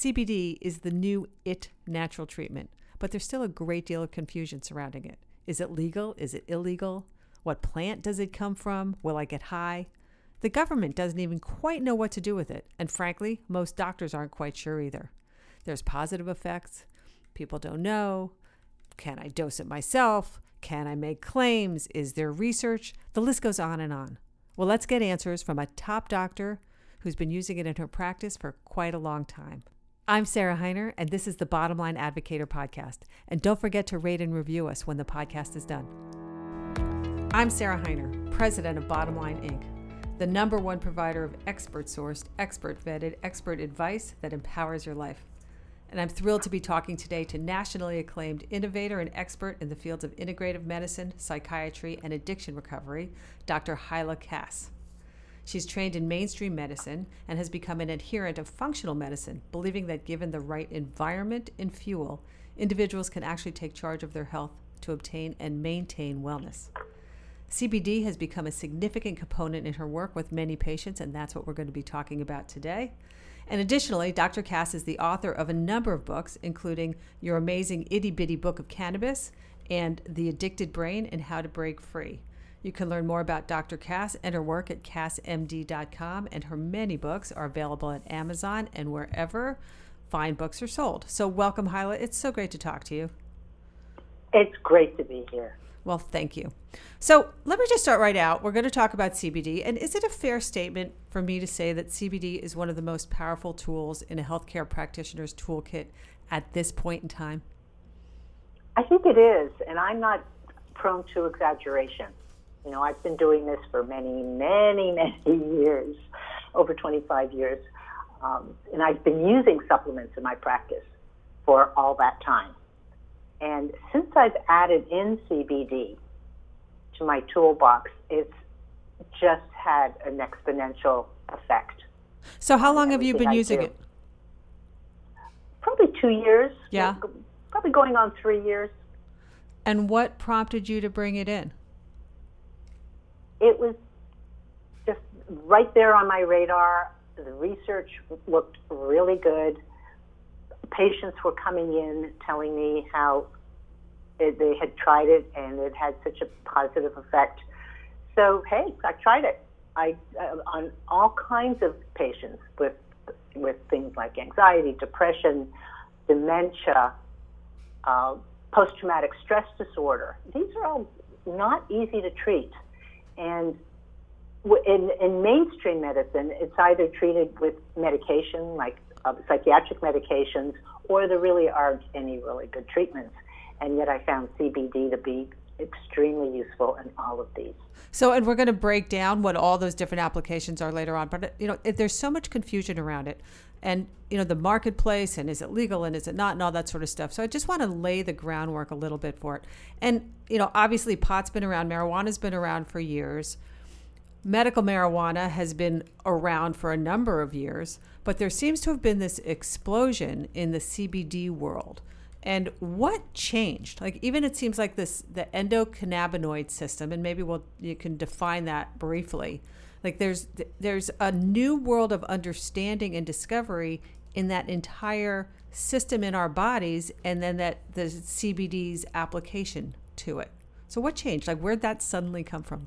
CBD is the new IT natural treatment, but there's still a great deal of confusion surrounding it. Is it legal? Is it illegal? What plant does it come from? Will I get high? The government doesn't even quite know what to do with it, and frankly, most doctors aren't quite sure either. There's positive effects. People don't know. Can I dose it myself? Can I make claims? Is there research? The list goes on and on. Well, let's get answers from a top doctor who's been using it in her practice for quite a long time. I'm Sarah Hiner, and this is the Bottom Line Advocator podcast. And don't forget to rate and review us when the podcast is done. I'm Sarah Hiner, president of Bottom Line Inc., the number one provider of expert sourced, expert vetted, expert advice that empowers your life. And I'm thrilled to be talking today to nationally acclaimed innovator and expert in the fields of integrative medicine, psychiatry, and addiction recovery, Dr. Hyla Cass. She's trained in mainstream medicine and has become an adherent of functional medicine, believing that given the right environment and fuel, individuals can actually take charge of their health to obtain and maintain wellness. CBD has become a significant component in her work with many patients, and that's what we're going to be talking about today. And additionally, Dr. Cass is the author of a number of books, including Your Amazing Itty Bitty Book of Cannabis and The Addicted Brain and How to Break Free. You can learn more about Dr. Cass and her work at cassmd.com, and her many books are available at Amazon and wherever fine books are sold. So, welcome, Hyla. It's so great to talk to you. It's great to be here. Well, thank you. So, let me just start right out. We're going to talk about CBD. And is it a fair statement for me to say that CBD is one of the most powerful tools in a healthcare practitioner's toolkit at this point in time? I think it is. And I'm not prone to exaggeration. You know, I've been doing this for many, many, many years, over 25 years. Um, and I've been using supplements in my practice for all that time. And since I've added in CBD to my toolbox, it's just had an exponential effect. So, how long have you been I using do. it? Probably two years. Yeah. Probably going on three years. And what prompted you to bring it in? It was just right there on my radar. The research looked really good. Patients were coming in telling me how it, they had tried it and it had such a positive effect. So hey, I tried it. I uh, on all kinds of patients with with things like anxiety, depression, dementia, uh, post traumatic stress disorder. These are all not easy to treat. And in, in mainstream medicine, it's either treated with medication, like uh, psychiatric medications, or there really aren't any really good treatments. And yet I found CBD to be extremely useful in all of these. So, and we're going to break down what all those different applications are later on. But you know, there's so much confusion around it, and you know, the marketplace, and is it legal, and is it not, and all that sort of stuff. So, I just want to lay the groundwork a little bit for it. And you know, obviously, pot's been around, marijuana's been around for years. Medical marijuana has been around for a number of years, but there seems to have been this explosion in the CBD world and what changed? Like even it seems like this the endocannabinoid system and maybe we'll you can define that briefly. Like there's there's a new world of understanding and discovery in that entire system in our bodies and then that the CBD's application to it. So what changed? Like where'd that suddenly come from?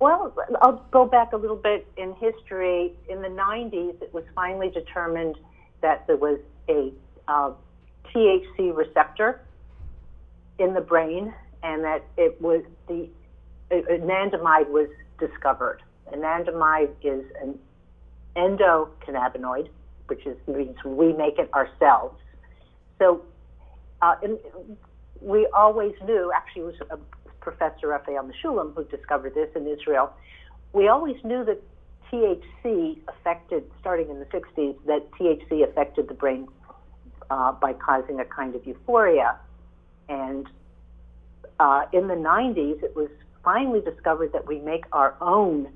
Well, I'll go back a little bit in history. In the 90s, it was finally determined that there was a uh, THC receptor in the brain, and that it was the anandamide was discovered. Anandamide is an endocannabinoid, which is means we make it ourselves. So, uh, we always knew. Actually, it was Professor Raphael Mechoulam who discovered this in Israel. We always knew that THC affected, starting in the 60s, that THC affected the brain uh, by causing a kind of euphoria. And uh, in the 90s, it was finally discovered that we make our own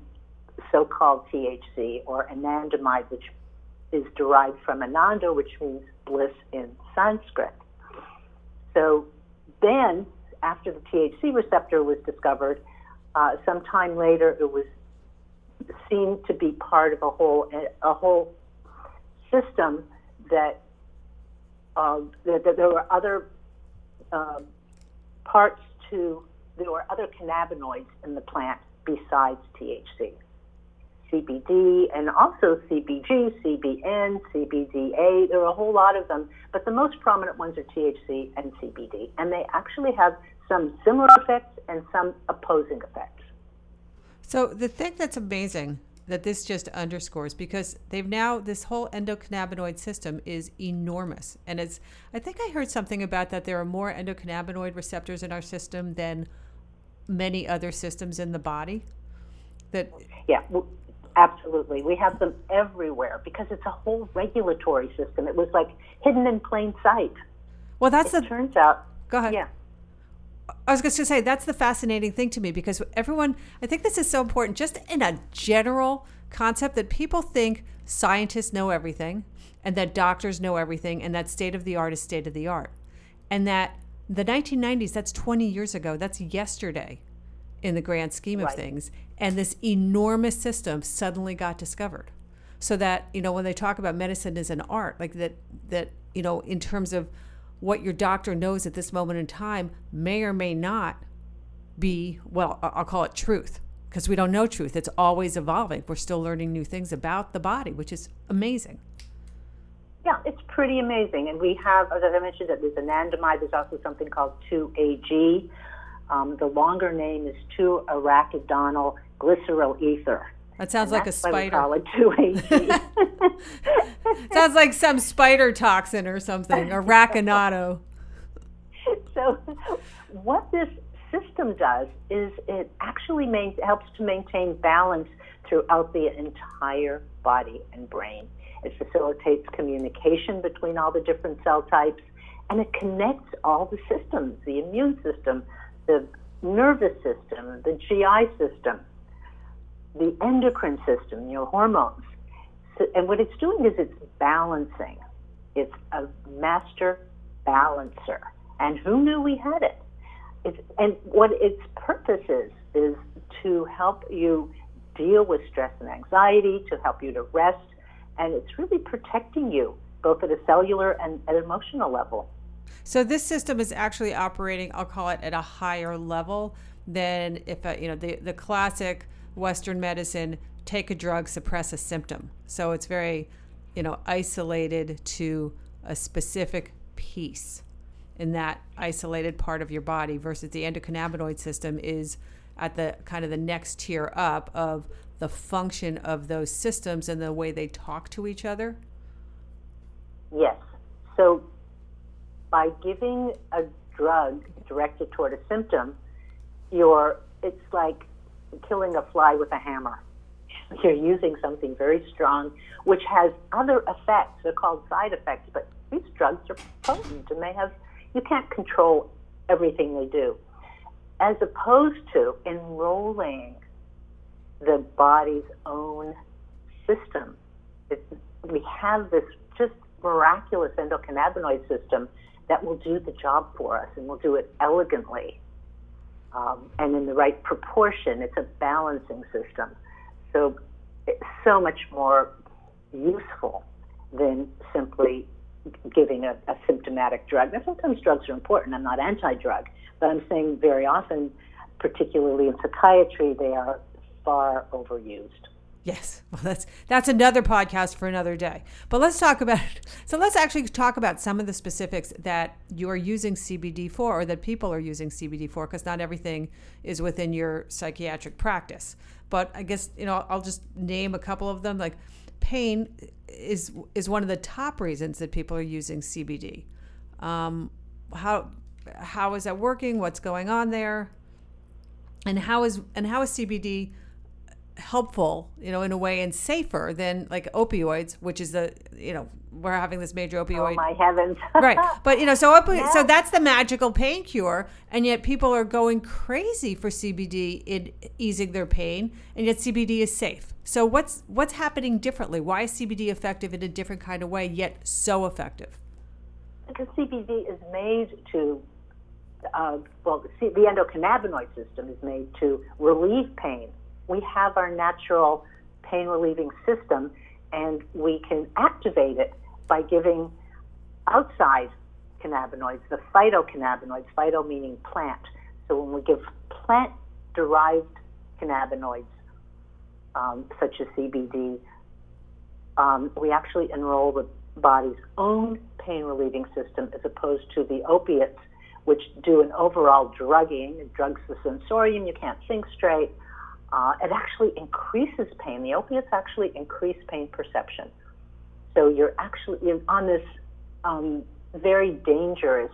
so called THC or anandamide, which is derived from ananda, which means bliss in Sanskrit. So then, after the THC receptor was discovered, uh, some time later, it was seen to be part of a whole a whole system that, uh, that, that there were other uh, parts to, there were other cannabinoids in the plant besides THC. CBD and also CBG, CBN, CBDA. There are a whole lot of them, but the most prominent ones are THC and CBD, and they actually have some similar effects and some opposing effects. So the thing that's amazing that this just underscores because they've now this whole endocannabinoid system is enormous. And it's i think i heard something about that there are more endocannabinoid receptors in our system than many other systems in the body that yeah absolutely. We have them everywhere because it's a whole regulatory system. It was like hidden in plain sight. Well that's it the turns out go ahead. Yeah I was going to say that's the fascinating thing to me because everyone, I think this is so important, just in a general concept that people think scientists know everything and that doctors know everything and that state of the art is state of the art. And that the 1990s, that's 20 years ago, that's yesterday in the grand scheme of Right. things. And this enormous system suddenly got discovered. So that, you know, when they talk about medicine as an art, like that, that, you know, in terms of what your doctor knows at this moment in time may or may not be, well, I'll call it truth because we don't know truth. It's always evolving. We're still learning new things about the body, which is amazing. Yeah, it's pretty amazing. And we have, as I mentioned, that there's anandamide. There's also something called 2AG. Um, the longer name is 2-arachidonyl glycerol ether. That sounds And like a that's why we spider. call it 2AG. sounds like some spider toxin or something, racinato. so, what this system does is it actually main, helps to maintain balance throughout the entire body and brain. It facilitates communication between all the different cell types, and it connects all the systems the immune system, the nervous system, the GI system, the endocrine system, your hormones. So, and what it's doing is it's balancing. It's a master balancer. And who knew we had it? It's, and what its purpose is, is to help you deal with stress and anxiety, to help you to rest, and it's really protecting you both at a cellular and at emotional level. So this system is actually operating, I'll call it at a higher level than if a, you know the the classic Western medicine take a drug, suppress a symptom. So it's very, you know, isolated to a specific piece in that isolated part of your body versus the endocannabinoid system is at the kind of the next tier up of the function of those systems and the way they talk to each other. Yes. So by giving a drug directed toward a symptom, you're it's like killing a fly with a hammer. You're using something very strong, which has other effects. They're called side effects, but these drugs are potent and they have you can't control everything they do. As opposed to enrolling the body's own system. We have this just miraculous endocannabinoid system that will do the job for us and will do it elegantly um, and in the right proportion. It's a balancing system. So it's so much more useful than simply giving a, a symptomatic drug. Now, sometimes drugs are important. I'm not anti drug, but I'm saying very often, particularly in psychiatry, they are far overused. Yes, well, that's that's another podcast for another day. But let's talk about it. so let's actually talk about some of the specifics that you are using CBD for, or that people are using CBD for, because not everything is within your psychiatric practice. But I guess you know I'll just name a couple of them. Like pain is is one of the top reasons that people are using CBD. Um, how how is that working? What's going on there? And how is and how is CBD helpful, you know, in a way and safer than like opioids, which is the, you know, we're having this major opioid. Oh my heavens! right. But, you know, so opi- so that's the magical pain cure. And yet people are going crazy for CBD in easing their pain. And yet CBD is safe. So what's, what's happening differently? Why is CBD effective in a different kind of way, yet so effective? because CBD is made to, uh, well, the endocannabinoid system is made to relieve pain. We have our natural pain relieving system, and we can activate it by giving outside cannabinoids, the phytocannabinoids, phyto meaning plant. So when we give plant derived cannabinoids, um, such as CBD, um, we actually enroll the body's own pain relieving system as opposed to the opiates, which do an overall drugging. It drugs the sensorium, you can't think straight. Uh, it actually increases pain. The opiates actually increase pain perception. So you're actually you're on this um, very dangerous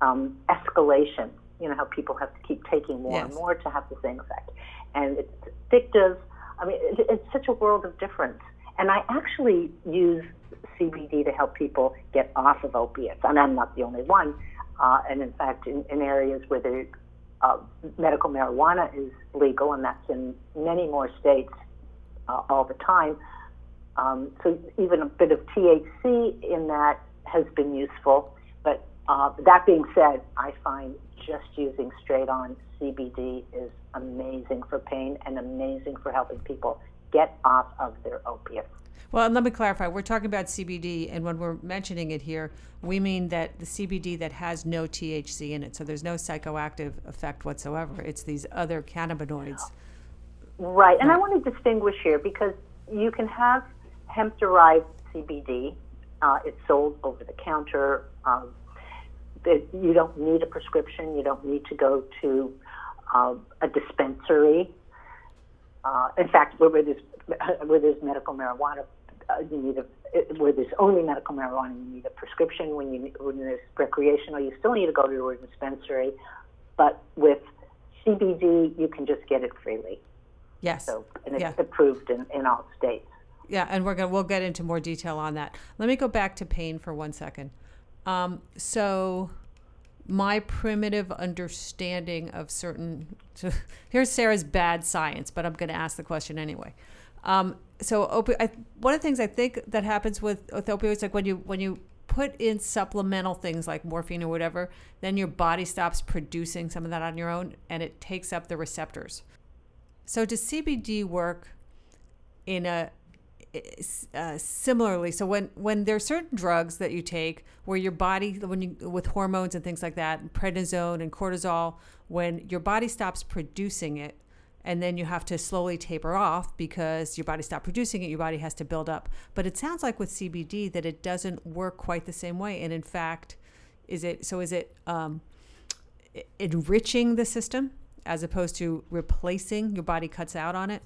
um, escalation. You know how people have to keep taking more Yes. and more to have the same effect, and it's addictive. I mean, it, it's such a world of difference. And I actually use CBD to help people get off of opiates, and I'm not the only one. Uh, and in fact, in, in areas where the uh, medical marijuana is legal, and that's in many more states uh, all the time. Um, so even a bit of THC in that has been useful. But uh, that being said, I find just using straight on CBD is amazing for pain and amazing for helping people get off of their opiates. Well, and let me clarify. We're talking about CBD, and when we're mentioning it here, we mean that the CBD that has no THC in it. So there's no psychoactive effect whatsoever. It's these other cannabinoids. Right, and I want to distinguish here because you can have hemp derived CBD. Uh, it's sold over the counter. Um, that you don't need a prescription. You don't need to go to uh, a dispensary. Uh, in fact, where, where there's where there's medical marijuana, uh, you need a where there's only medical marijuana, you need a prescription. When you when there's recreational, you still need to go to a dispensary. But with CBD, you can just get it freely. Yes. So, and it's Yeah. approved in, in all states. Yeah, and we're gonna we'll get into more detail on that. Let me go back to pain for one second. Um, so, my primitive understanding of certain so here's Sarah's bad science, but I'm going to ask the question anyway. Um, so, opi- I, one of the things I think that happens with, with opioids, like when you when you put in supplemental things like morphine or whatever, then your body stops producing some of that on your own, and it takes up the receptors. So, does CBD work in a uh, similarly so when when there's certain drugs that you take where your body when you with hormones and things like that prednisone and cortisol when your body stops producing it and then you have to slowly taper off because your body stopped producing it your body has to build up. But it sounds like with cbd that it doesn't work quite the same way. And in fact is it so is it um, enriching the system as opposed to replacing? Your body cuts out on it?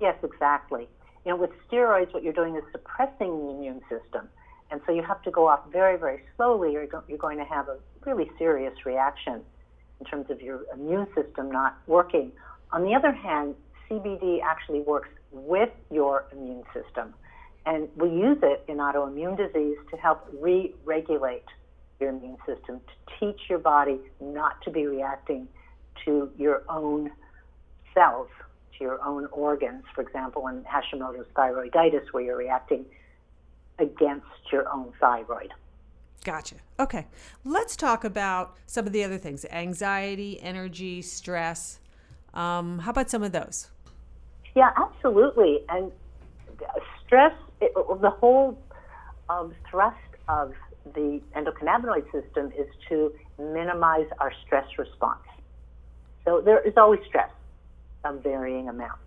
Yes, exactly. You know, with steroids, what you're doing is suppressing the immune system. And so you have to go off very, very slowly, or you're going to have a really serious reaction in terms of your immune system not working. On the other hand, CBD actually works with your immune system. And we use it in autoimmune disease to help re regulate your immune system, to teach your body not to be reacting to your own cells, to your own organs. For example, in Hashimoto's thyroiditis, where you're reacting against your own thyroid. Gotcha. Okay. Let's talk about some of the other things anxiety, energy, stress. Um, how about some of those? Yeah, absolutely. And stress, it, the whole um, thrust of the endocannabinoid system is to minimize our stress response. So there is always stress some varying amounts,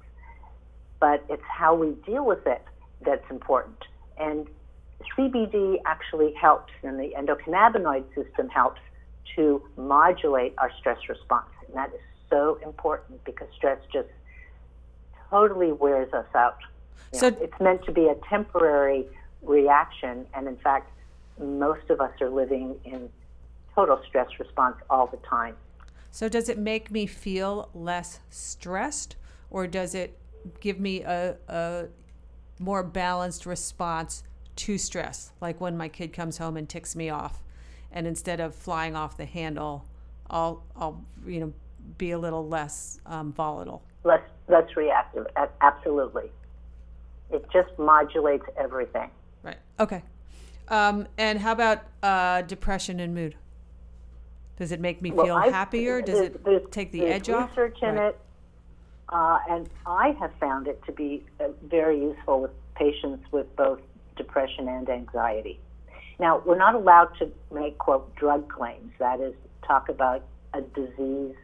but it's how we deal with it that's important. And CBD actually helps, and the endocannabinoid system helps to modulate our stress response. And that is so important because stress just totally wears us out. You So- know, it's meant to be a temporary reaction, and in fact, most of us are living in total stress response all the time. So, does it make me feel less stressed, or does it give me a, a more balanced response to stress? Like when my kid comes home and ticks me off, and instead of flying off the handle, I'll, I'll you know, be a little less um, volatile. Less, less reactive, absolutely. It just modulates everything. Right. Okay. Um, and how about uh, depression and mood? Does it make me Well, feel I've- happier? Does it take the edge off? research in Right. it. Uh, and I have found it to be uh, very useful with patients with both depression and anxiety. Now, we're not allowed to make, quote, drug claims, that is, talk about a disease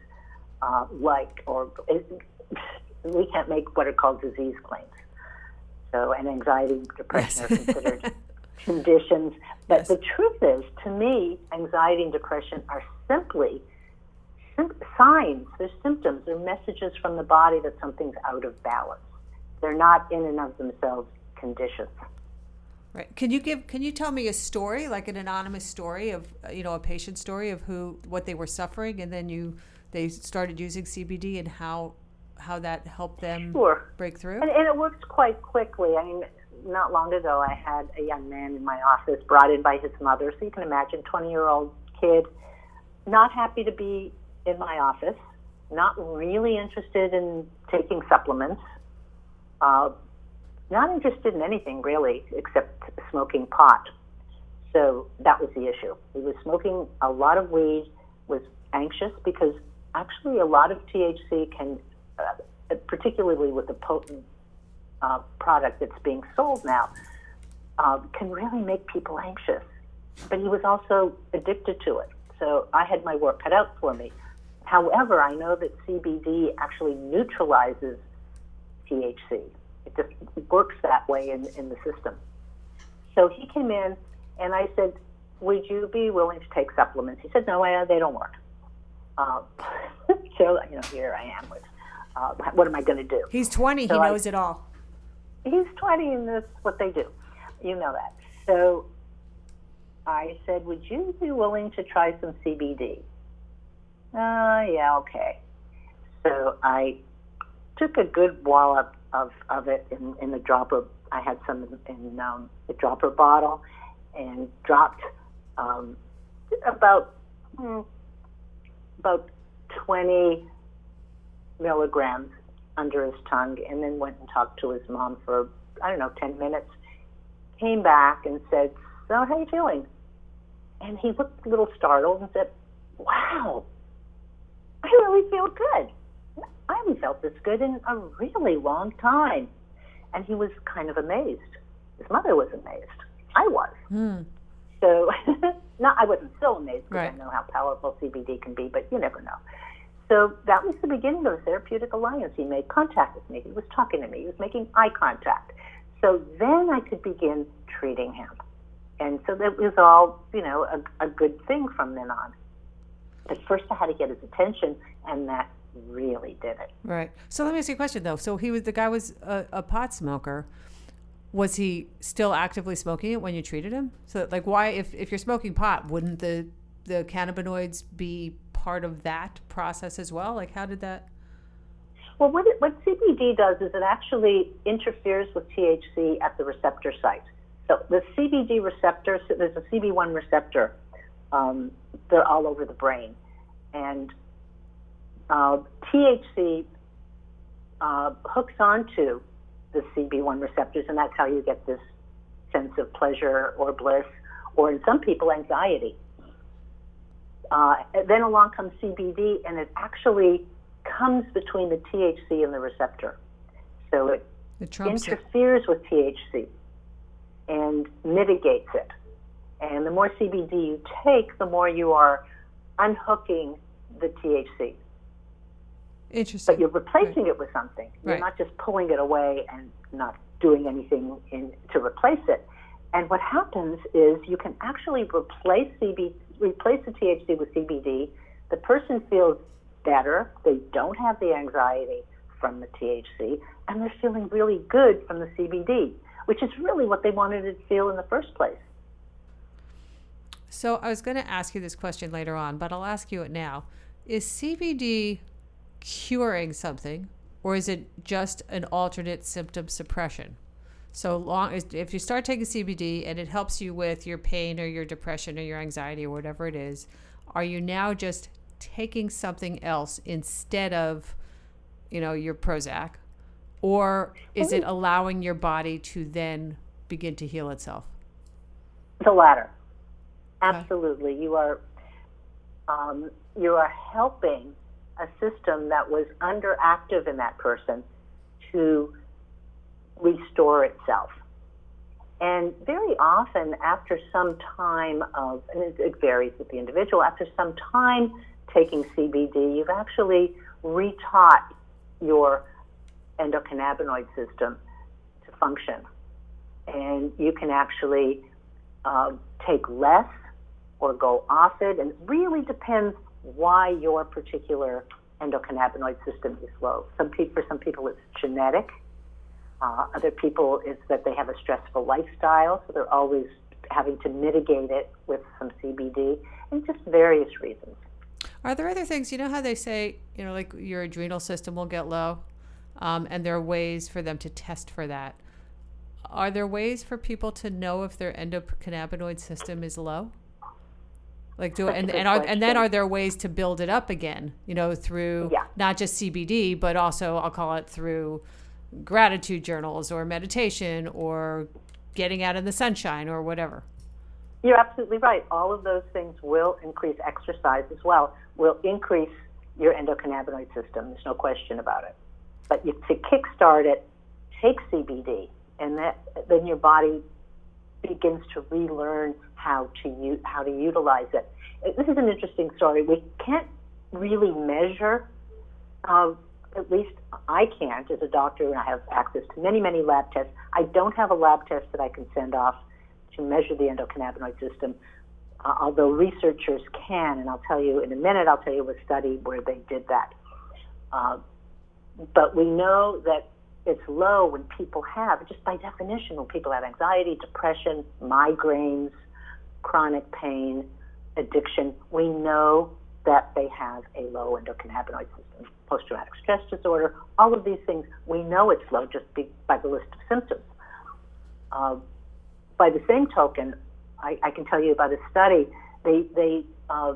uh, like, or we can't make what are called disease claims. So, and anxiety and depression yes. are considered conditions. But yes. the truth is, to me, anxiety and depression are simply signs, they're symptoms, they're messages from the body that something's out of balance. They're not in and of themselves conditions. Right. Can you give? Can you tell me a story, like an anonymous story of you know a patient story of who what they were suffering, and then you they started using CBD and how how that helped them sure. break through? And, and it works quite quickly. I mean, not long ago, I had a young man in my office brought in by his mother. So you can imagine, 20 year old kid, not happy to be in my office, not really interested in taking supplements, uh, not interested in anything really except smoking pot. So that was the issue. He was smoking a lot of weed, was anxious because actually a lot of THC can, uh, particularly with the potent uh, product that's being sold now, uh, can really make people anxious. But he was also addicted to it. So I had my work cut out for me. However, I know that CBD actually neutralizes THC. It just works that way in, in the system. So he came in and I said, Would you be willing to take supplements? He said, No, I, they don't work. Uh, so, you know, here I am with, uh, what am I going to do? He's 20, so he knows I, it all. He's 20 and that's what they do. You know that. So I said, Would you be willing to try some CBD? Uh, yeah, okay. So I took a good wallop of, of it in, in the dropper. I had some in, um, the dropper bottle and dropped um, about hmm, about 20 milligrams under his tongue, and then went and talked to his mom for I don't know 10 minutes. Came back and said, "So how are you feeling?" And he looked a little startled and said, "Wow, I really feel good." I haven't felt this good in a really long time. And he was kind of amazed. His mother was amazed. I was. Mm. So, not I wasn't so amazed because right. I know how powerful CBD can be, but you never know. So that was the beginning of a therapeutic alliance. He made contact with me. He was talking to me. He was making eye contact. So then I could begin treating him. And so that was all, you know, a, a good thing from then on. But first I had to get his attention, and that really did it. Right. So let me ask you a question though. So he was the guy was a, a pot smoker. Was he still actively smoking it when you treated him? So like why if, if you're smoking pot, wouldn't the the cannabinoids be part of that process as well? Like how did that well, what, it, what CBD does is it actually interferes with THC at the receptor site. So the CBD receptor, so there's a CB1 receptor. Um, they're all over the brain, and uh, THC uh, hooks onto the CB1 receptors, and that's how you get this sense of pleasure or bliss, or in some people, anxiety. Uh, then along comes CBD, and it actually comes between the THC and the receptor. So it, it interferes it. with THC and mitigates it. And the more CBD you take, the more you are unhooking the THC. Interesting. But you're replacing right. it with something. You're right. not just pulling it away and not doing anything in, to replace it. And what happens is you can actually replace CB, replace the THC with CBD. The person feels better. They don't have the anxiety from the THC, and they're feeling really good from the CBD, which is really what they wanted to feel in the first place. So I was going to ask you this question later on, but I'll ask you it now. Is CBD curing something or is it just an alternate symptom suppression? So long as if you start taking CBD and it helps you with your pain or your depression or your anxiety or whatever it is, are you now just taking something else instead of, you know, your Prozac? Or is it allowing your body to then begin to heal itself? The latter. Absolutely. You are um, you are helping a system that was underactive in that person to restore itself. And very often, after some time of, and it, varies with the individual, after some time taking CBD, you've actually retaught your endocannabinoid system to function. And you can actually uh, take less or go off it. And it really depends why your particular endocannabinoid system is low. Some pe- for some people, it's genetic. Uh, other people, it's that they have a stressful lifestyle, so they're always having to mitigate it with some CBD, and just various reasons. Are there other things? You know how they say, you know, like your adrenal system will get low, um, and there are ways for them to test for that. Are there ways for people to know if their endocannabinoid system is low? Like do and and are and then are there ways to build it up again? You know, through yeah. not just CBD, but also I'll call it through gratitude journals or meditation or getting out in the sunshine or whatever. You're absolutely right. All of those things will increase exercise as well, will increase your endocannabinoid system. There's no question about it. But you, to kickstart it, take CBD, and that then your body begins to relearn how to how to utilize it. This is an interesting story. We can't really measure, uh, at least I can't as a doctor, and I have access to many, many lab tests. I don't have a lab test that I can send off to measure the endocannabinoid system, uh, although researchers can, and I'll tell you in a minute, I'll tell you a study where they did that. Uh, but we know that it's low when people have, just by definition, when people have anxiety, depression, migraines, chronic pain, addiction, we know that they have a low endocannabinoid system. Post traumatic stress disorder, all of these things, we know it's low just by the list of symptoms. Uh, by the same token, I, I, can tell you about a study. They, they uh,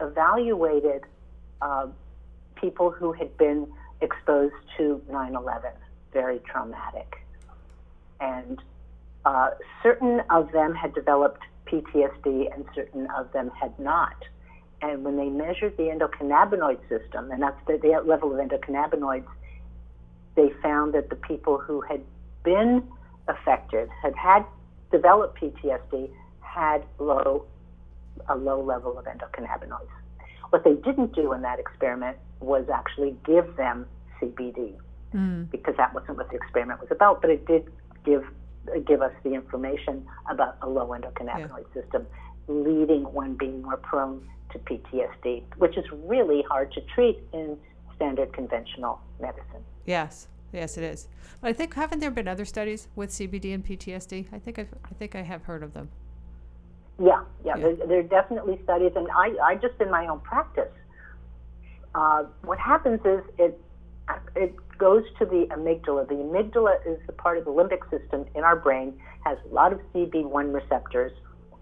evaluated uh, people who had been exposed to 9 11, very traumatic. And uh, certain of them had developed PTSD and certain of them had not. And when they measured the endocannabinoid system, and that's the, the level of endocannabinoids, they found that the people who had been affected, had had developed PTSD, had low a low level of endocannabinoids. What they didn't do in that experiment was actually give them CBD mm. because that wasn't what the experiment was about, but it did give give us the information about a low endocannabinoid yeah. system, leading one being more prone to PTSD, which is really hard to treat in standard conventional medicine. Yes. Yes, it is. But I think haven't there been other studies with CBD and PTSD? I think I've, I think I have heard of them. Yeah, yeah, yeah. There, there, are definitely studies, and I, I just in my own practice, uh, what happens is it it goes to the amygdala. The amygdala is the part of the limbic system in our brain, has a lot of CB1 receptors,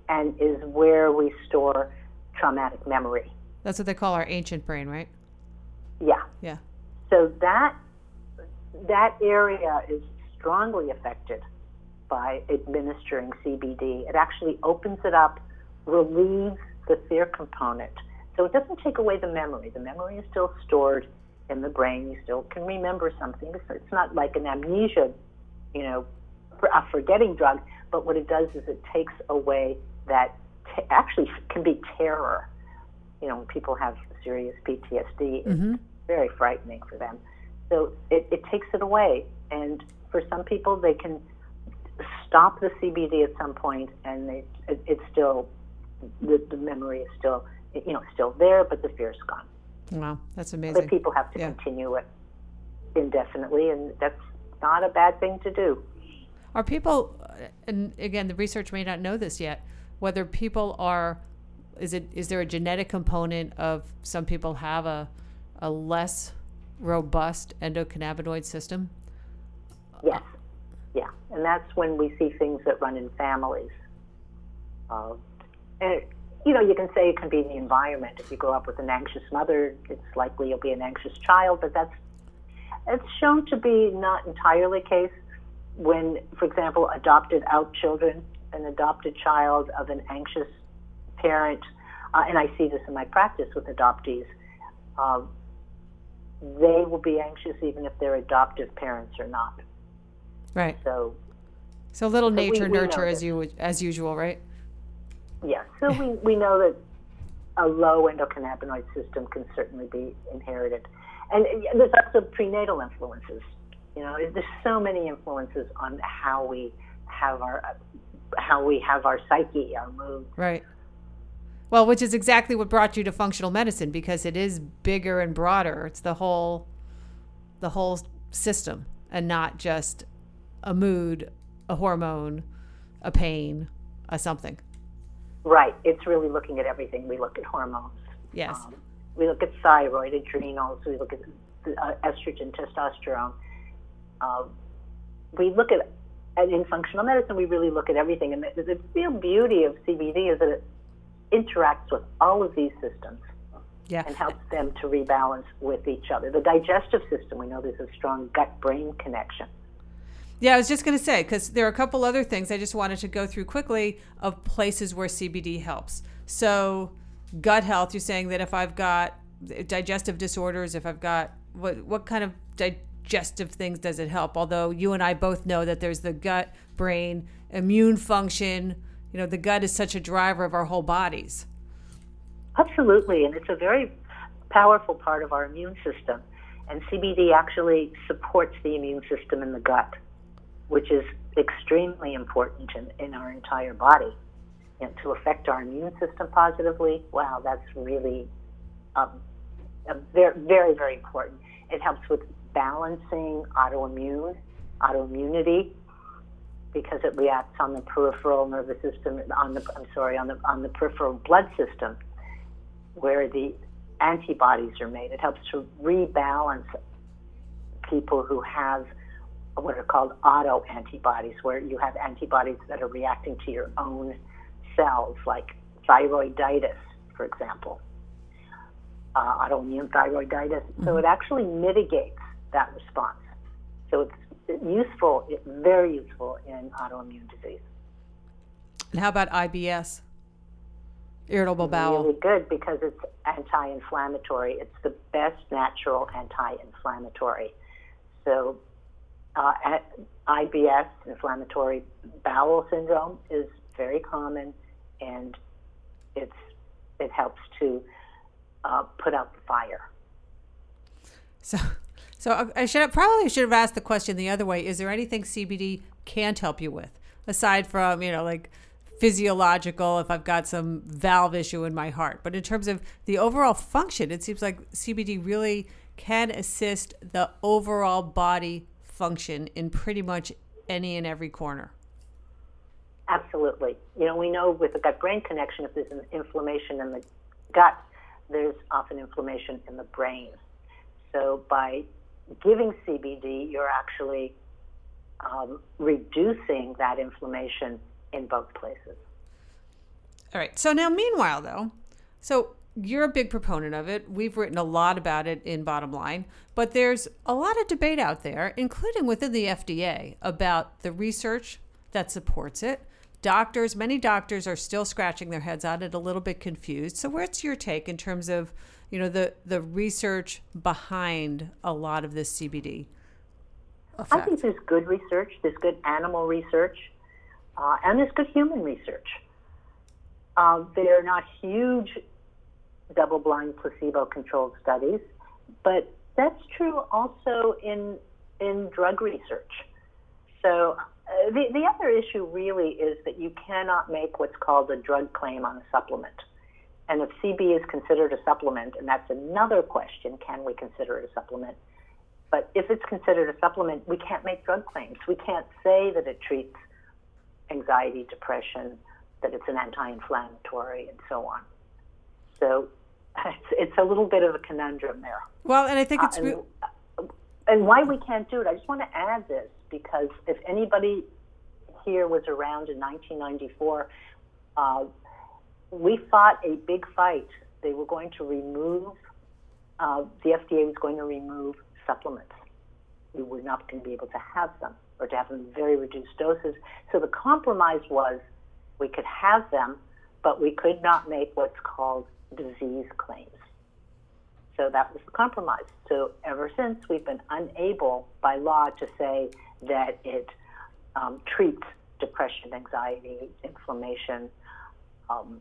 and is where we store traumatic memory. That's what they call our ancient brain, right? Yeah. Yeah. So that that area is strongly affected by administering CBD. It actually opens it up, relieves the fear component. So it doesn't take away the memory. The memory is still stored in the brain. You still can remember something. It's not like an amnesia, you know, a forgetting drug. But what it does is it takes away that t- actually can be terror. You know, when people have serious PTSD, mm-hmm. it's very frightening for them. So it, it takes it away. And for some people, they can stop the CBD at some point, and they, it, it's still the, the memory is still you know still there, but the fear is gone. Wow, that's amazing. But people have to yeah. continue it indefinitely, and that's not a bad thing to do. Are people, and again, the research may not know this yet, whether people are, is it is there a genetic component of some people have a a less robust endocannabinoid system? Yes, yeah, and that's when we see things that run in families. Uh, and you know, you can say it can be the environment. If you grow up with an anxious mother, it's likely you'll be an anxious child, but that's it's shown to be not entirely the case when, for example, adopted out children, an adopted child of an anxious parent, uh, and I see this in my practice with adoptees, um, they will be anxious even if their adoptive parents are not. Right. So, So a little So we- nature we know nurture as you as usual, right? Yes, so we, we know that a low endocannabinoid system can certainly be inherited. And there's also prenatal influences. You know, there's so many influences on how we have our how we have our psyche, our mood. Right. Well, which is exactly what brought you to functional medicine because it is bigger and broader. It's the whole the whole system and not just a mood, a hormone, a pain, a something. Right. It's really looking at everything. We look at hormones. Yes. Um, we look at thyroid, adrenals. We look at uh, estrogen, testosterone. Um, we look at, and in functional medicine, we really look at everything. And the, the real beauty of CBD is that it interacts with all of these systems yeah. and helps them to rebalance with each other. The digestive system, we know there's a strong gut-brain connection. Yeah, I was just going to say because there are a couple other things I just wanted to go through quickly of places where CBD helps. So, gut health, you're saying that if I've got eh, digestive disorders, if I've got what what kind of digestive things does it help? Although you and I both know that there's the gut, brain, immune function. You know, the gut is such a driver of our whole bodies. Absolutely, and it's a very powerful part of our immune system. And CBD actually supports the immune system in the gut, which is extremely important in, in our entire body. And to affect our immune system positively, wow, that's really um, very, very, very important. It helps with balancing autoimmune, autoimmunity, because it reacts on the peripheral nervous system, on the I'm sorry, on the on the peripheral blood system, where the antibodies are made. It helps to rebalance people who have what are called auto antibodies, where you have antibodies that are reacting to your own cells, like thyroiditis, for example, uh, autoimmune thyroiditis. So it actually mitigates that response. So it's useful, it's very useful in autoimmune disease. And how about IBS? Irritable bowel. Really good because it's anti-inflammatory. It's the best natural anti-inflammatory. So, uh, IBS, inflammatory bowel syndrome, is very common, and it's it helps to uh, put out the fire. So, so I should probably should have asked the question the other way. Is there anything CBD can't help you with aside from you know like physiological if I've got some valve issue in my heart? But in terms of the overall function, it seems like CBD really can assist the overall body function in pretty much any and every corner. Absolutely. You know, we know with the gut brain connection, if there's an inflammation in the gut, there's often inflammation in the brain. So by giving CBD, you're actually um, reducing that inflammation in both places. All right. So now, meanwhile, though, so you're a big proponent of it. We've written a lot about it in Bottom Line, but there's a lot of debate out there, including within the FDA, about the research that supports it. Doctors, many doctors are still scratching their heads on it, a little bit confused. So, what's your take in terms of, you know, the the research behind a lot of this CBD? I think there's good research, there's good animal research, uh, and there's good human research. Uh, they're not huge double blind placebo controlled studies, but that's true also in, in drug research. So uh, the, the other issue really is that you cannot make what's called a drug claim on a supplement. And if CB is considered a supplement, and that's another question, can we consider it a supplement? But if it's considered a supplement, we can't make drug claims. We can't say that it treats anxiety, depression, that it's an anti-inflammatory, and so on. So it's, it's a little bit of a conundrum there. Well, and I think it's Uh, re- and, and why we can't do it, I just want to add this because if anybody here was around in 1994, uh, we fought a big fight. They were going to remove, uh, the FDA was going to remove supplements. We were not going to be able to have them or to have them in very reduced doses. So the compromise was we could have them, but we could not make what's called disease claims. So that was the compromise. So ever since, we've been unable by law to say that it um, treats depression, anxiety, inflammation, um,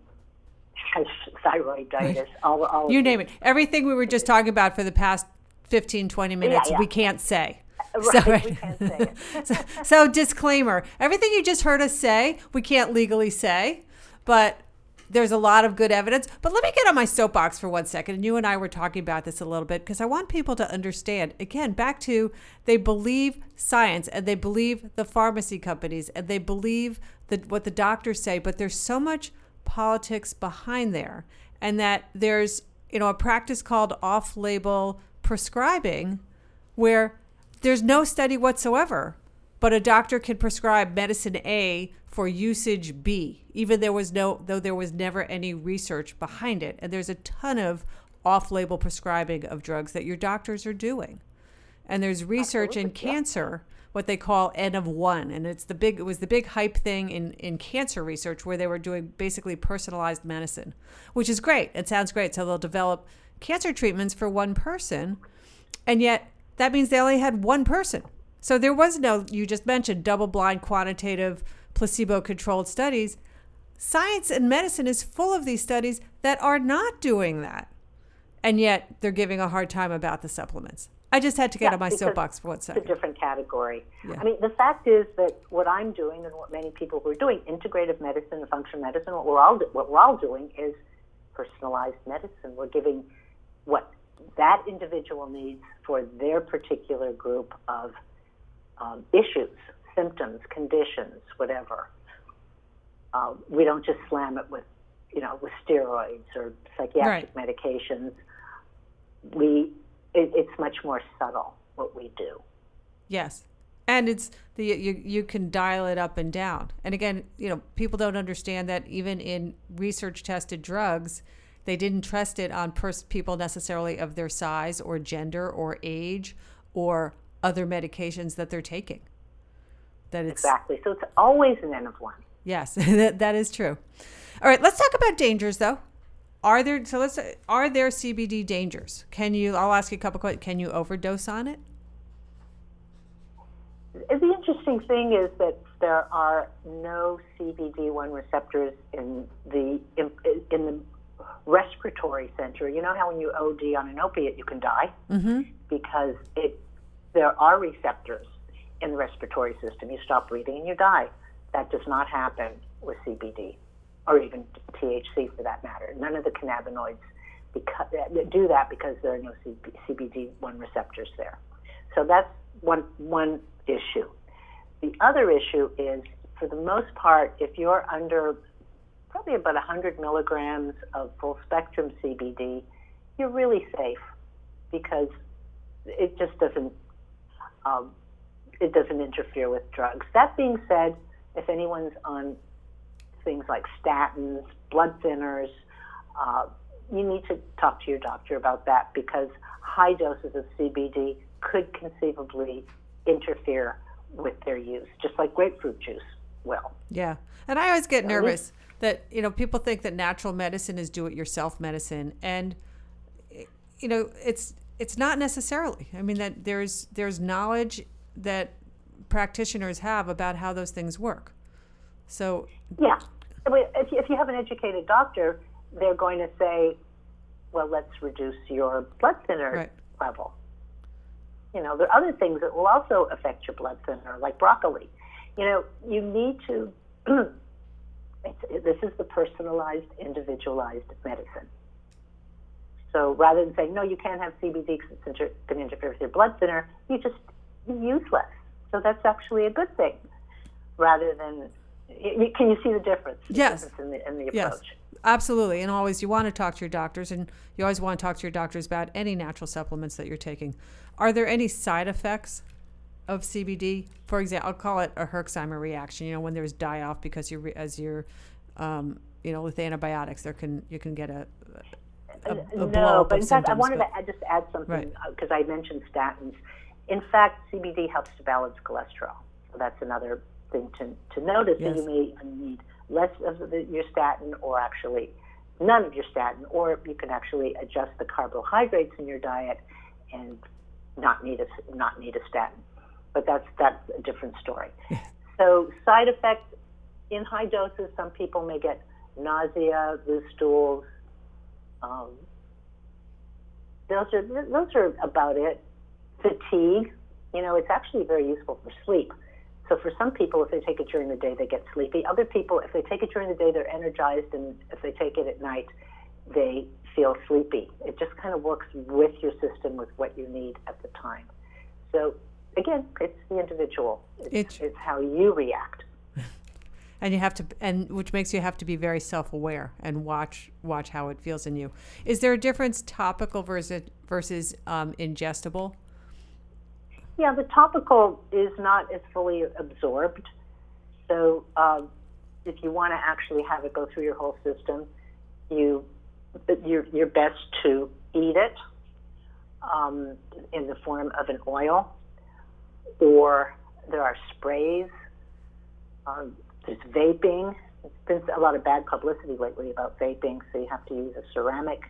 thyroiditis, all, all you name it. Everything we were just talking about for the past 15, 20 minutes, yeah, yeah. we can't say. Right, so, right. we can't say it. so, so, disclaimer everything you just heard us say, we can't legally say, but there's a lot of good evidence. But let me get on my soapbox for one second. And you and I were talking about this a little bit because I want people to understand again, back to they believe science and they believe the pharmacy companies and they believe that what the doctors say, but there's so much politics behind there. And that there's, you know, a practice called off label prescribing where there's no study whatsoever, but a doctor can prescribe medicine A for usage B, even there was no though there was never any research behind it. And there's a ton of off-label prescribing of drugs that your doctors are doing. And there's research Absolutely. in cancer, what they call N of one. And it's the big it was the big hype thing in, in cancer research where they were doing basically personalized medicine, which is great. It sounds great. So they'll develop cancer treatments for one person. And yet that means they only had one person. So there was no, you just mentioned double blind quantitative placebo controlled studies. Science and medicine is full of these studies that are not doing that. And yet they're giving a hard time about the supplements. I just had to get yeah, on my soapbox for one second. It's a different category. Yeah. I mean, the fact is that what I'm doing and what many people who are doing, integrative medicine and functional medicine, what we're all what we're all doing is personalized medicine. We're giving what that individual needs for their particular group of um, issues, symptoms, conditions, whatever. Uh, we don't just slam it with, you know, with steroids or psychiatric right. medications. We, it, it's much more subtle what we do. Yes, and it's the you you can dial it up and down. And again, you know, people don't understand that even in research tested drugs they didn't trust it on pers- people necessarily of their size or gender or age or other medications that they're taking. That it's exactly. So it's always an N of one. Yes, that, that is true. All right, let's talk about dangers though. Are there so let's are there CBD dangers? Can you? I'll ask you a couple questions. Can you overdose on it? The interesting thing is that there are no CBD1 receptors in the in, in the respiratory center. You know how when you OD on an opiate, you can die mm-hmm. because it there are receptors in the respiratory system. You stop breathing and you die. That does not happen with CBD or even THC for that matter. None of the cannabinoids do that because there are no CBD1 receptors there. So that's one one issue. The other issue is, for the most part, if you're under probably about 100 milligrams of full spectrum CBD, you're really safe because it just doesn't um, it doesn't interfere with drugs. That being said, if anyone's on things like statins, blood thinners, uh, you need to talk to your doctor about that because high doses of CBD could conceivably interfere with their use, just like grapefruit juice will. Yeah, and I always get nervous that you know people think that natural medicine is do-it-yourself medicine, and you know it's it's not necessarily. I mean that there's there's knowledge that practitioners have about how those things work. So yeah, if you, have an educated doctor, they're going to say, well, let's reduce your blood thinner right. level. You know, there are other things that will also affect your blood thinner, like broccoli. You know, you need to It's, this is the personalized, individualized medicine. So rather than saying, no, you can't have CBD because it's inter- going to interfere with your blood thinner, you just use less. So that's actually a good thing rather than. can you see the difference? The yes. Difference in the, in the approach. Yes. Absolutely. And always, you want to talk to your doctors, and you always want to talk to your doctors about any natural supplements that you're taking. Are there any side effects of CBD. For example, I'll call it a Herxheimer reaction. You know, when there's die off because you as you're, um, you know, with antibiotics, there can you can get a, a, a no. But in fact, I wanted but, to just add something because right. Uh, I mentioned statins. In fact, CBD helps to balance cholesterol. So that's another thing to to notice. Yes. That you may need less of the, your statin or actually none of your statin, or you can actually adjust the carbohydrates in your diet and not need a not need a statin. But that's that's a different story. so side effects in high doses, some people may get nausea, loose stools. Um, those are those are about it. Fatigue, you know, it's actually very useful for sleep. So for some people, if they take it during the day, they get sleepy. Other people, if they take it during the day, they're energized, and if they take it at night, they feel sleepy. It just kind of works with your system with what you need at the time. So again, it's the individual. It's, it's, it's how you react. And you have to, and which makes you have to be very self-aware and watch watch how it feels in you. Is there a difference topical versus versus um, ingestible? Yeah, the topical is not as fully absorbed. So um, if you want to actually have it go through your whole system, you you're, you're best to eat it um, in the form of an oil, or there are sprays. Um, there's vaping. There's been a lot of bad publicity lately about vaping, so you have to use a ceramic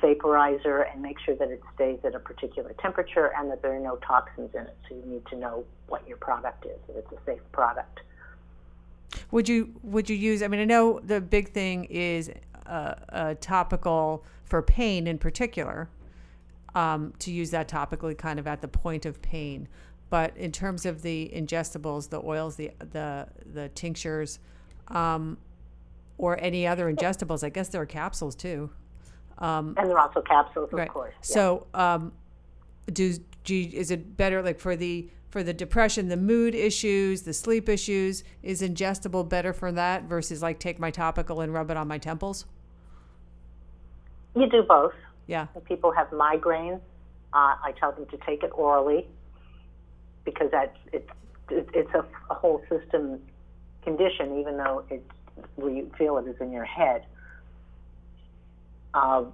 vaporizer and make sure that it stays at a particular temperature and that there are no toxins in it. So you need to know what your product is, that it's a safe product. Would you would you use? I mean, I know the big thing is uh, a topical for pain in particular. Um, to use that topically, kind of at the point of pain. But in terms of the ingestibles, the oils, the the the tinctures, um, or any other ingestibles, I guess there are capsules too. Um, and they're also capsules, right. of course. Yeah. So, um, do, do is it better like for the for the depression, the mood issues, the sleep issues? Is ingestible better for that versus like take my topical and rub it on my temples? You do both. Yeah. When people have migraines, uh, I tell them to take it orally because that's it's it's a, a whole system condition, even though it's where you feel it is in your head. Um,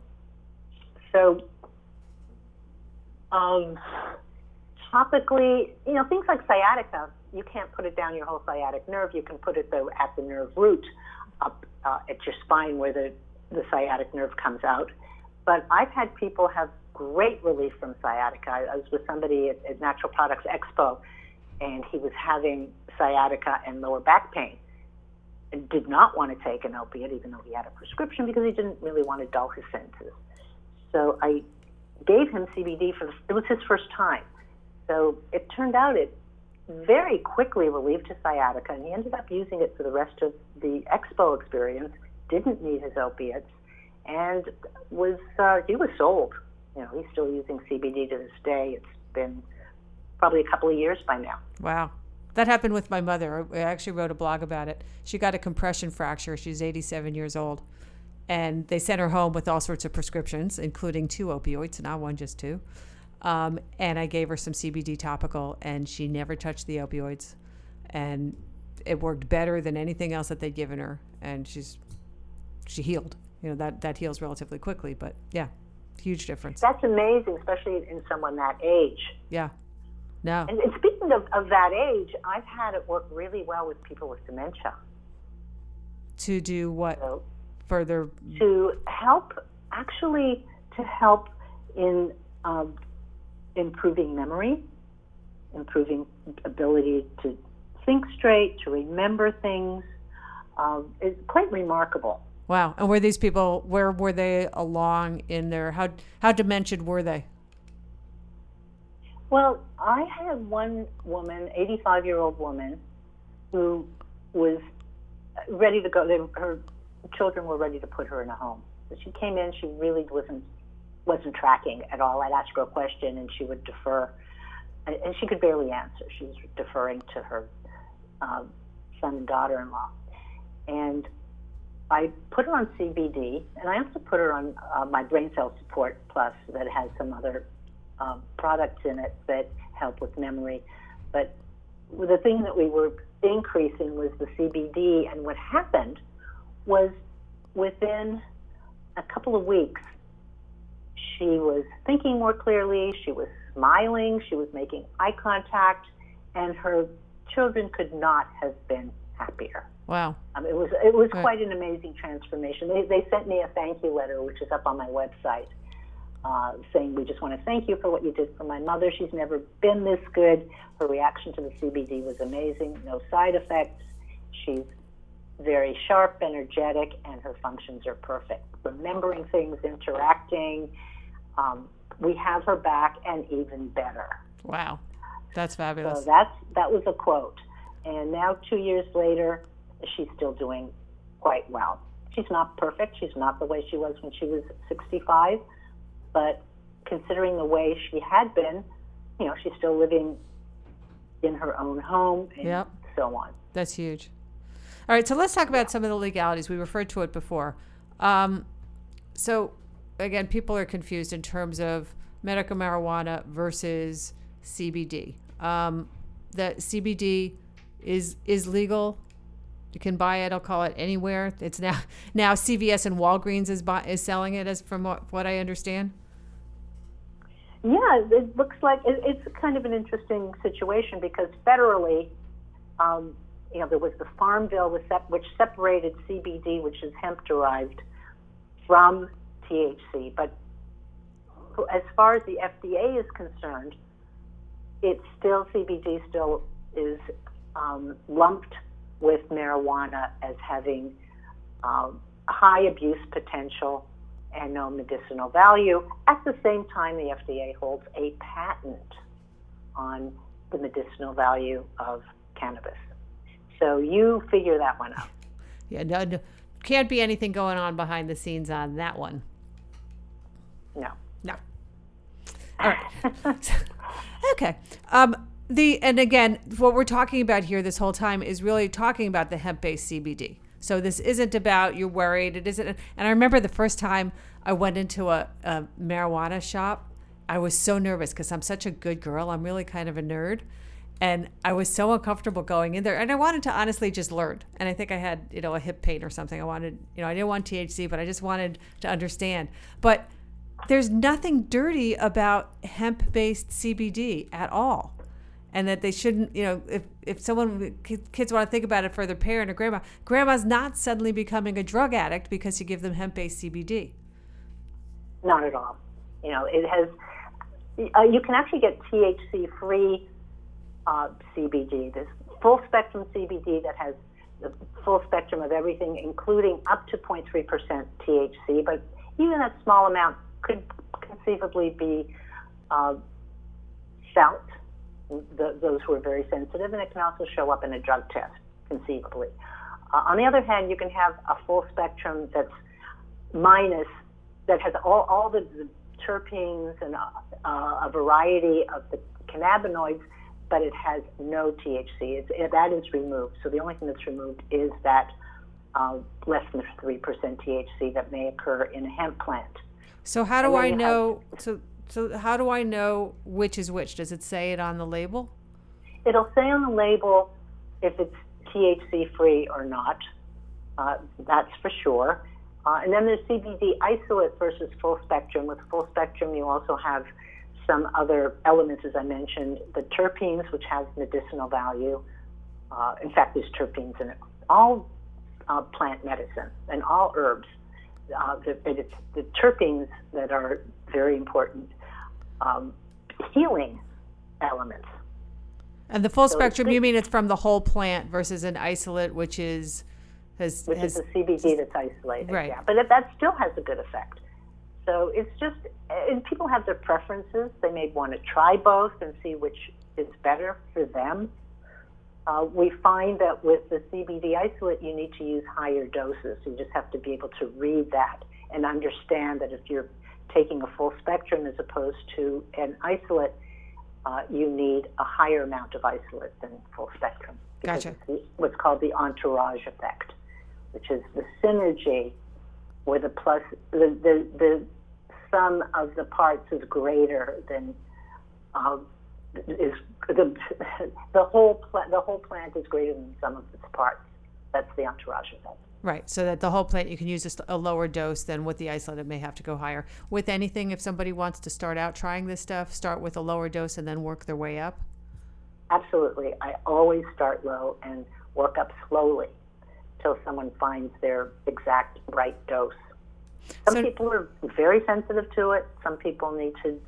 so, um, topically, you know, things like sciatica, you can't put it down your whole sciatic nerve. You can put it though at the nerve root, up uh, at your spine where the the sciatic nerve comes out. But I've had people have great relief from sciatica. I, I was with somebody at, at Natural Products Expo, and he was having sciatica and lower back pain did not want to take an opiate, even though he had a prescription, because he didn't really want to dull his senses. So I gave him CBD for the, it was his first time. So it turned out it very quickly relieved his sciatica, and he ended up using it for the rest of the expo experience. Didn't need his opiates, and was uh, he was sold. You know, he's still using CBD to this day. It's been probably a couple of years by now. Wow. That happened with my mother. I actually wrote a blog about it. She got a compression fracture. She's 87 years old. And they sent her home with all sorts of prescriptions, including two opioids, not one, just two. Um, and I gave her some CBD topical, and she never touched the opioids. And it worked better than anything else that they'd given her. And she's she healed. You know that that heals relatively quickly, but yeah, huge difference. That's amazing, especially in someone that age. Yeah, no. And, and speaking of, of that age, I've had it work really well with people with dementia. To do what? So, Further? To help, actually, to help in um, improving memory, improving ability to think straight, to remember things. Um, it's quite remarkable. Wow. And were these people, where were they along in their, how, how demented were they? Well, I had one woman, 85 year old woman, who was ready to go. They, her children were ready to put her in a home. So she came in. She really wasn't wasn't tracking at all. I'd ask her a question, and she would defer, and, she could barely answer. She was deferring to her uh, son and daughter-in-law, and I put her on CBD, and I also put her on uh, my brain cell support plus that has some other um, products in it that help with memory. But the thing that we were increasing was the CBD, and what happened was within a couple of weeks, she was thinking more clearly, she was smiling, she was making eye contact, and her children could not have been happier. Wow. Um, it was it was Right. quite an amazing transformation. They they sent me a thank you letter, which is up on my website, uh, saying we just want to thank you for what you did for my mother. She's never been this good. Her reaction to the CBD was amazing. No side effects. She's very sharp, energetic, and her functions are perfect. Remembering things, interacting. Um, we have her back, and even better. Wow. That's fabulous. So that's that was a quote. And now two years later, she's still doing quite well. She's not perfect. She's not the way she was when she was 65, but considering the way she had been, you know, she's still living in her own home and Yep. so on. That's huge. All right, so let's talk about some of the legalities. We referred to it before. Um, so, again, people are confused in terms of medical marijuana versus CBD. Um, the CBD is is legal. You can buy it. I'll call it anywhere. It's now now CVS and Walgreens is buy, is selling it as from what, what I understand. Yeah, it looks like it, it's kind of an interesting situation because federally, um, you know, there was the Farm Bill which, sep- which separated CBD, which is hemp derived, from THC. But as far as the FDA is concerned, it's still CBD still is um, lumped with marijuana as having um, high abuse potential and no medicinal value. At the same time, the FDA holds a patent on the medicinal value of cannabis. So you figure that one out. Yeah, no, no, can't be anything going on behind the scenes on that one. No. No. All right. okay. Um, the and again, what we're talking about here this whole time is really talking about the hemp-based CBD. So this isn't about you're worried. It isn't. And I remember the first time I went into a, a marijuana shop, I was so nervous because I'm such a good girl. I'm really kind of a nerd. And I was so uncomfortable going in there. And I wanted to honestly just learn. And I think I had, you know, a hip pain or something. I wanted, you know, I didn't want THC, but I just wanted to understand. But there's nothing dirty about hemp based CBD at all. And that they shouldn't, you know, if, if someone, kids want to think about it for their parent or grandma, grandma's not suddenly becoming a drug addict because you give them hemp based CBD. Not at all. You know, it has. Uh, you can actually get THC-free uh, CBD. This full spectrum CBD that has the full spectrum of everything, including up to 0.3% THC. But even that small amount could conceivably be uh, felt. The, those who are very sensitive, and it can also show up in a drug test, conceivably. Uh, on the other hand, you can have a full spectrum that's minus that has all, all the, the terpenes and uh, a variety of the cannabinoids, but it has no THC. It's, it, that is removed. So the only thing that's removed is that uh, less than 3% THC that may occur in a hemp plant. So how do I you have- know? So so how do I know which is which? Does it say it on the label? It'll say on the label if it's THC free or not. Uh, that's for sure. Uh, and then there's CBD isolate versus full spectrum. With full spectrum, you also have some other elements, as I mentioned, the terpenes, which have medicinal value. Uh, in fact, there's terpenes in it. All uh, plant medicine and all herbs. Uh, the, it's the terpenes that are very important um, healing elements. And the full So spectrum, you mean it's from the whole plant versus an isolate, which is has, which has is the CBD that's isolated. Right. Yeah, but that still has a good effect. So it's just, and people have their preferences. They may want to try both and see which is better for them. Uh, we find that with the CBD isolate, you need to use higher doses. You just have to be able to read that and understand that if you're taking a full spectrum as opposed to an isolate, uh, you need a higher amount of isolate than full spectrum. because Gotcha. it's the- what's called the entourage effect, which is the synergy where the plus, the, the, the sum of the parts is greater than um, is the the whole pla- the whole plant is greater than the sum of its parts. That's the entourage effect. Right. So that the whole plant you can use a, a lower dose than with the isolate. It may have to go higher. With anything, if somebody wants to start out trying this stuff, start with a lower dose and then work their way up. Absolutely, I always start low, and work up slowly till someone finds their exact right dose. Some So- people are very sensitive to it. Some people need to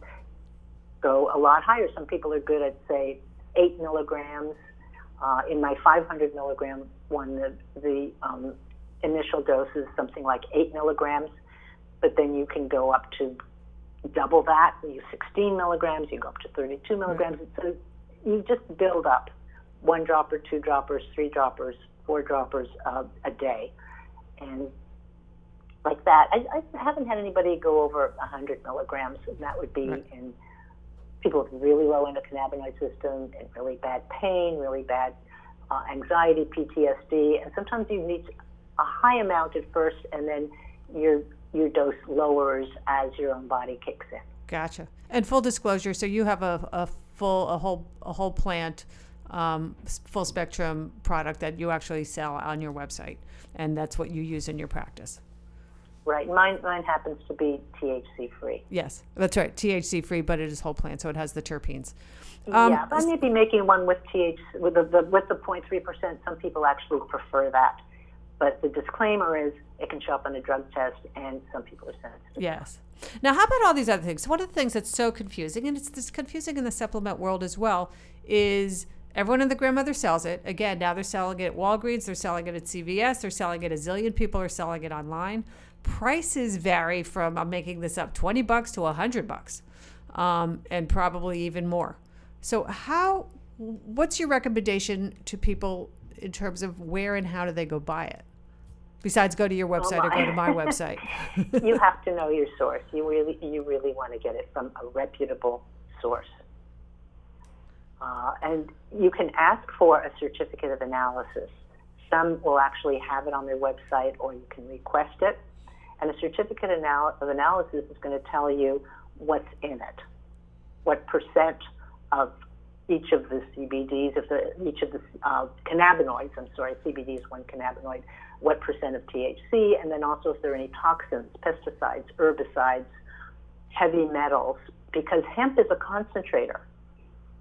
go a lot higher. Some people are good at, say, eight milligrams. Uh, in my 500 milligram one, the, the um, initial dose is something like eight milligrams, but then you can go up to double that. You 16 milligrams, you go up to 32 milligrams. So you just build up one dropper, two droppers, three droppers, four droppers uh, a day. And like that, I, I haven't had anybody go over 100 milligrams, and that would be Right. in people with really low endocannabinoid system and really bad pain, really bad uh, anxiety, PTSD, and sometimes you need a high amount at first, and then your your dose lowers as your own body kicks in. Gotcha. And full disclosure, so you have a, a full a whole a whole plant, um, full spectrum product that you actually sell on your website, and that's what you use in your practice. Right. Mine mine happens to be THC free. Yes, that's right. THC free, but it is whole plant, so it has the terpenes. Um, yeah, but I may be making one with THC with the, the with the 0.3 percent. Some people actually prefer that, but the disclaimer is it can show up on a drug test, and some people are sensitive. Yes. Now, how about all these other things? One of the things that's so confusing, and it's this confusing in the supplement world as well, is everyone and the grandmother sells it. Again, now they're selling it at Walgreens, they're selling it at CVS, they're selling it a zillion people are selling it online. Prices vary from I'm making this up, twenty bucks to a hundred bucks, um, and probably even more. So, how? What's your recommendation to people in terms of where and how do they go buy it? Besides, go to your website or go to my website. you have to know your source. You really you really want to get it from a reputable source. Uh, and you can ask for a certificate of analysis. Some will actually have it on their website, or you can request it. And a certificate of analysis is going to tell you what's in it, what percent of each of the CBDs, if the, each of the uh, cannabinoids, I'm sorry, CBD is one cannabinoid, what percent of THC, and then also if there are any toxins, pesticides, herbicides, heavy metals, because hemp is a concentrator.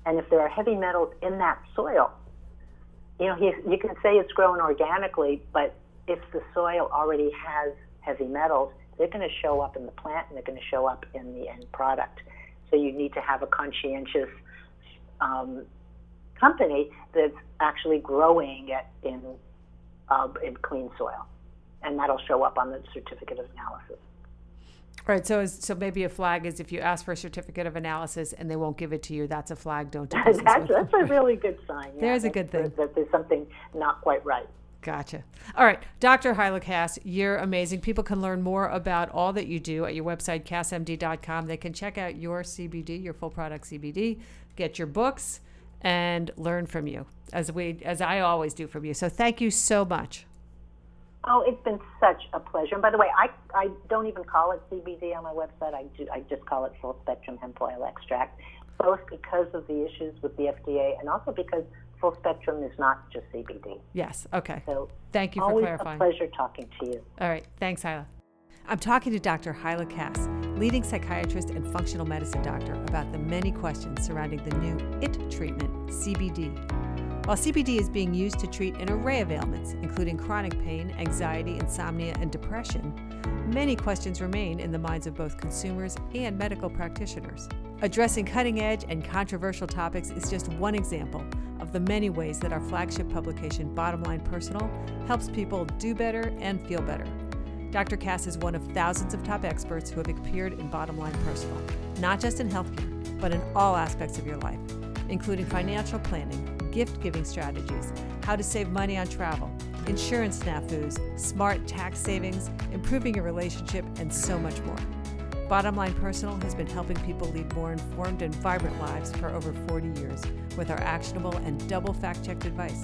And if there are heavy metals in that soil, you know, he, you can say it's grown organically, but if the soil already has heavy metals, they're going to show up in the plant and they're going to show up in the end product. So you need to have a conscientious um, company that's actually growing it in uh, in clean soil, and that'll show up on the certificate of analysis. Right. So, is, so maybe a flag is if you ask for a certificate of analysis and they won't give it to you, that's a flag. Don't do business that's, with that's a really good sign. Yeah, There's a good thing. That, that there's something not quite right. Gotcha. All right, Dr. Hyla Cass, you're amazing. People can learn more about all that you do at your website, cassmd.com. They can check out your CBD, your full product CBD, get your books, and learn from you, as we, as I always do from you. So thank you so much. Oh, it's been such a pleasure. And by the way, I, I don't even call it CBD on my website. I, do, I just call it full spectrum hemp oil extract, both because of the issues with the FDA and also because full spectrum is not just CBD. Yes. Okay. So Thank you for always clarifying. a pleasure talking to you. All right. Thanks, Hyla. I'm talking to Dr. Hyla Cass, leading psychiatrist and functional medicine doctor, about the many questions surrounding the new IT treatment, CBD. While CBD is being used to treat an array of ailments, including chronic pain, anxiety, insomnia, and depression, many questions remain in the minds of both consumers and medical practitioners. Addressing cutting edge and controversial topics is just one example of the many ways that our flagship publication, Bottom Line Personal, helps people do better and feel better. Dr. Cass is one of thousands of top experts who have appeared in Bottom Line Personal, not just in healthcare, but in all aspects of your life, including financial planning, gift giving strategies, how to save money on travel, insurance snafus, smart tax savings, improving your relationship, and so much more. Bottom Line Personal has been helping people lead more informed and vibrant lives for over 40 years with our actionable and double fact checked advice.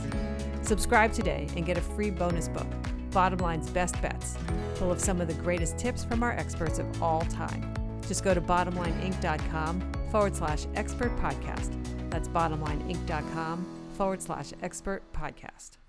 Subscribe today and get a free bonus book, Bottom Line's Best Bets, full of some of the greatest tips from our experts of all time. Just go to bottomlineinc.com forward slash expert podcast. That's bottomlineinc.com forward slash expert podcast.